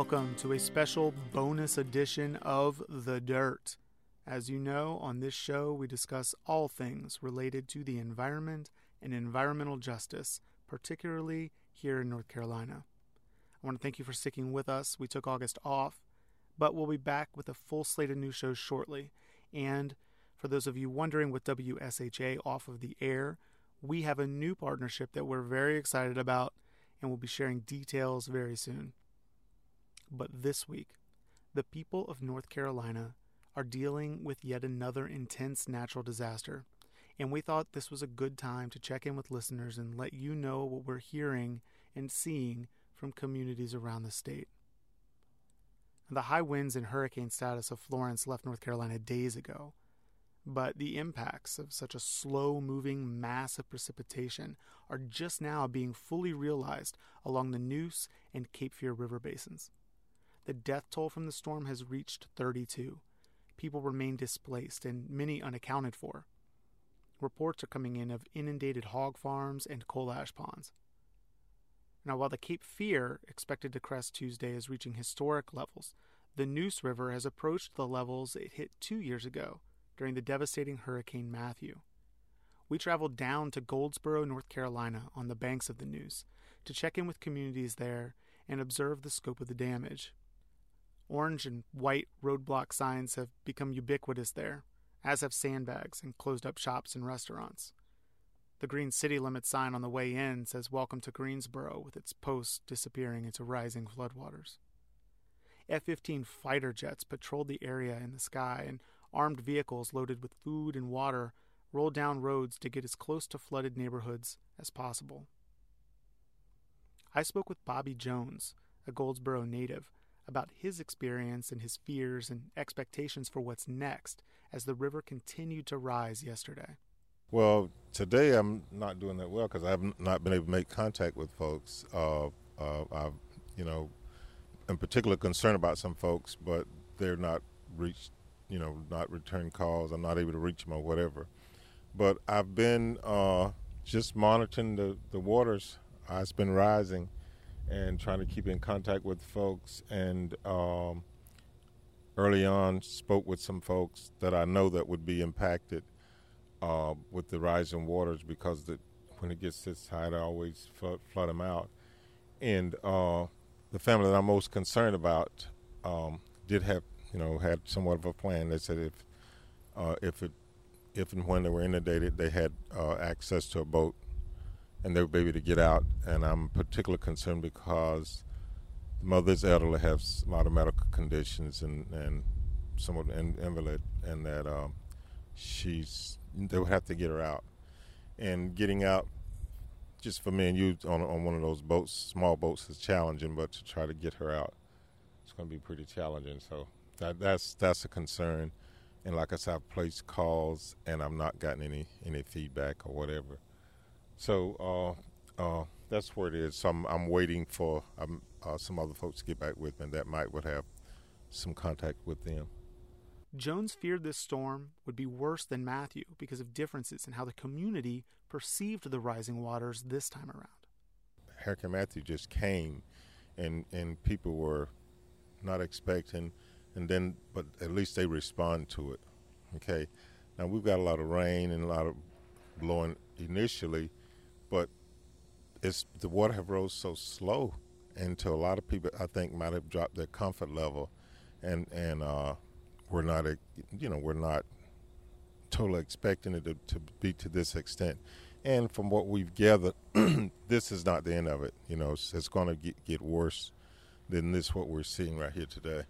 welcome to a special bonus edition of The Dirt. As you know, on this show, we discuss all things related to the environment and environmental justice, particularly here in North Carolina. I want to thank you for sticking with us. We took August off, but we'll be back with a full slate of new shows shortly. And for those of you wondering with WSHA off of the air, we have a new partnership that we're very excited about, and we'll be sharing details very soon. But this week, the people of North Carolina are dealing with yet another intense natural disaster, and we thought this was a good time to check in with listeners and let you know what we're hearing and seeing from communities around the state. The high winds and hurricane status of Florence left North Carolina days ago, but the impacts of such a slow moving mass of precipitation are just now being fully realized along the Neuse and Cape Fear River basins. The death toll from the storm has reached 32. People remain displaced and many unaccounted for. Reports are coming in of inundated hog farms and coal ash ponds. Now, while the Cape Fear, expected to crest Tuesday, is reaching historic levels, the Neuse River has approached the levels it hit two years ago during the devastating Hurricane Matthew. We traveled down to Goldsboro, North Carolina, on the banks of the Neuse, to check in with communities there and observe the scope of the damage. Orange and white roadblock signs have become ubiquitous there, as have sandbags and closed up shops and restaurants. The green city limit sign on the way in says Welcome to Greensboro, with its post disappearing into rising floodwaters. F 15 fighter jets patrolled the area in the sky, and armed vehicles loaded with food and water rolled down roads to get as close to flooded neighborhoods as possible. I spoke with Bobby Jones, a Goldsboro native, about his experience and his fears and expectations for what's next as the river continued to rise yesterday. Well, today I'm not doing that well because I have not been able to make contact with folks. Uh, uh, I've, you know, in particular concerned about some folks, but they're not reached, you know, not return calls. I'm not able to reach them or whatever. But I've been uh, just monitoring the, the waters. Uh, it's been rising and trying to keep in contact with folks. And um, early on, spoke with some folks that I know that would be impacted uh, with the rising waters because the, when it gets this high, I always flood, flood them out. And uh, the family that I'm most concerned about um, did have, you know, had somewhat of a plan. They said if uh, if it if and when they were inundated, they had uh, access to a boat and be able to get out. And I'm particularly concerned because the mother's elderly, has a lot of medical conditions and, and somewhat invalid, and that um, she's they would have to get her out. And getting out, just for me and you on on one of those boats, small boats, is challenging. But to try to get her out, it's going to be pretty challenging. So that that's that's a concern. And like I said, I've placed calls and I've not gotten any any feedback or whatever. So uh, uh, that's where it is. So I'm, I'm waiting for um, uh, some other folks to get back with me that might would have some contact with them. Jones feared this storm would be worse than Matthew because of differences in how the community perceived the rising waters this time around. Hurricane Matthew just came, and and people were not expecting, and then but at least they respond to it. Okay, now we've got a lot of rain and a lot of blowing initially, but it's the water have rose so slow, to a lot of people, I think might have dropped their comfort level, and and uh, we're not, you know, we're not totally expecting it to, to be to this extent. And from what we've gathered, this is not the end of it. You know, it's, it's going to get, get worse than this what we're seeing right here today.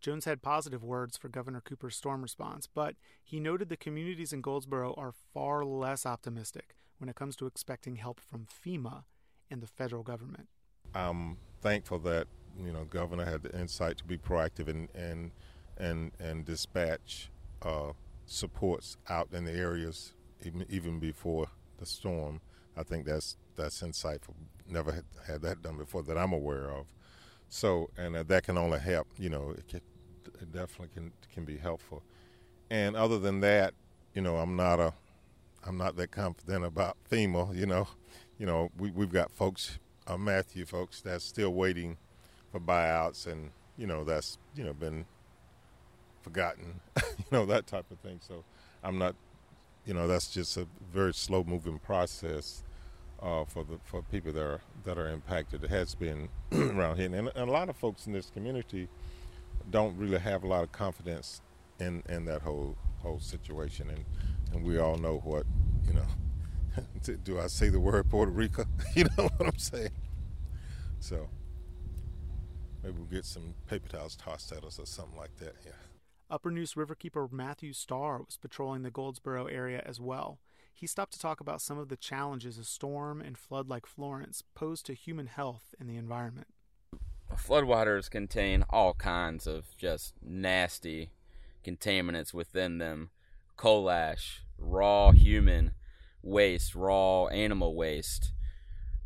Jones had positive words for Governor Cooper's storm response, but he noted the communities in Goldsboro are far less optimistic when it comes to expecting help from FEMA and the federal government. I'm thankful that you know Governor had the insight to be proactive and and and and dispatch uh, supports out in the areas even, even before the storm. I think that's that's insightful. Never had, had that done before that I'm aware of. So, and uh, that can only help. You know, it, can, it definitely can can be helpful. And other than that, you know, I'm not a, I'm not that confident about FEMA. You know, you know, we we've got folks, uh, Matthew folks, that's still waiting for buyouts, and you know that's you know been forgotten, you know that type of thing. So I'm not, you know, that's just a very slow moving process uh, for the for people that are that are impacted. It has been around here, and, and, a lot of folks in this community don't really have a lot of confidence in in that whole whole situation, and and we all know what you know. do I say the word Puerto Rico? you know what I'm saying? So maybe we'll get some paper towels tossed at us or something like that. Yeah. Upper Neuse Riverkeeper Matthew Starr was patrolling the Goldsboro area as well. He stopped to talk about some of the challenges a storm and flood like Florence pose to human health and the environment. Floodwaters contain all kinds of just nasty contaminants within them coal ash, raw human waste, raw animal waste,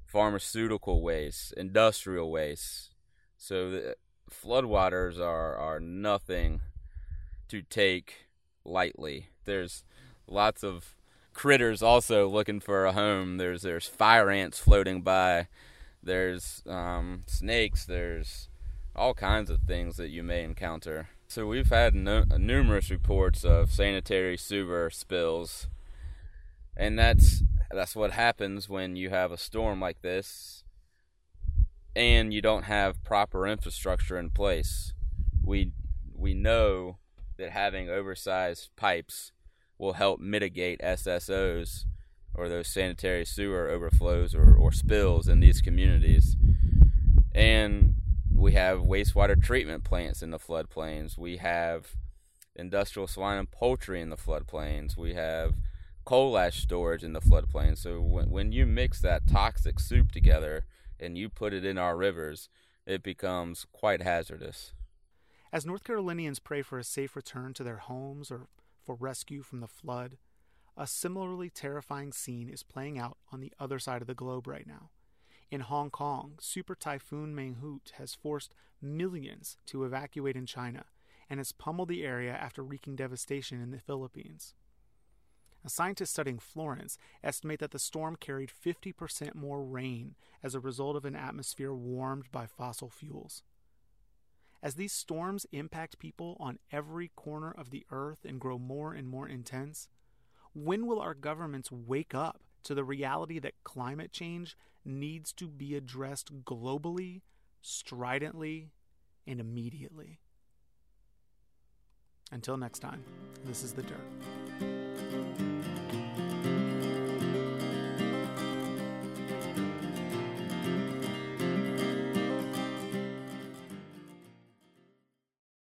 pharmaceutical waste, industrial waste. So the floodwaters are, are nothing to take lightly. There's lots of critters also looking for a home. There's there's fire ants floating by. There's um, snakes. There's all kinds of things that you may encounter. So we've had no, numerous reports of sanitary sewer spills, and that's that's what happens when you have a storm like this, and you don't have proper infrastructure in place. We we know that having oversized pipes will help mitigate SSOs or those sanitary sewer overflows or, or spills in these communities. And we have wastewater treatment plants in the floodplains. We have industrial swine and poultry in the floodplains. We have coal ash storage in the floodplains. So when, when you mix that toxic soup together and you put it in our rivers, it becomes quite hazardous. As North Carolinians pray for a safe return to their homes or for rescue from the flood, a similarly terrifying scene is playing out on the other side of the globe right now. In Hong Kong, Super Typhoon Mangkhut has forced millions to evacuate in China and has pummeled the area after wreaking devastation in the Philippines. A scientist studying Florence estimate that the storm carried 50% more rain as a result of an atmosphere warmed by fossil fuels. As these storms impact people on every corner of the earth and grow more and more intense, when will our governments wake up to the reality that climate change needs to be addressed globally, stridently, and immediately. Until next time, this is The Dirt.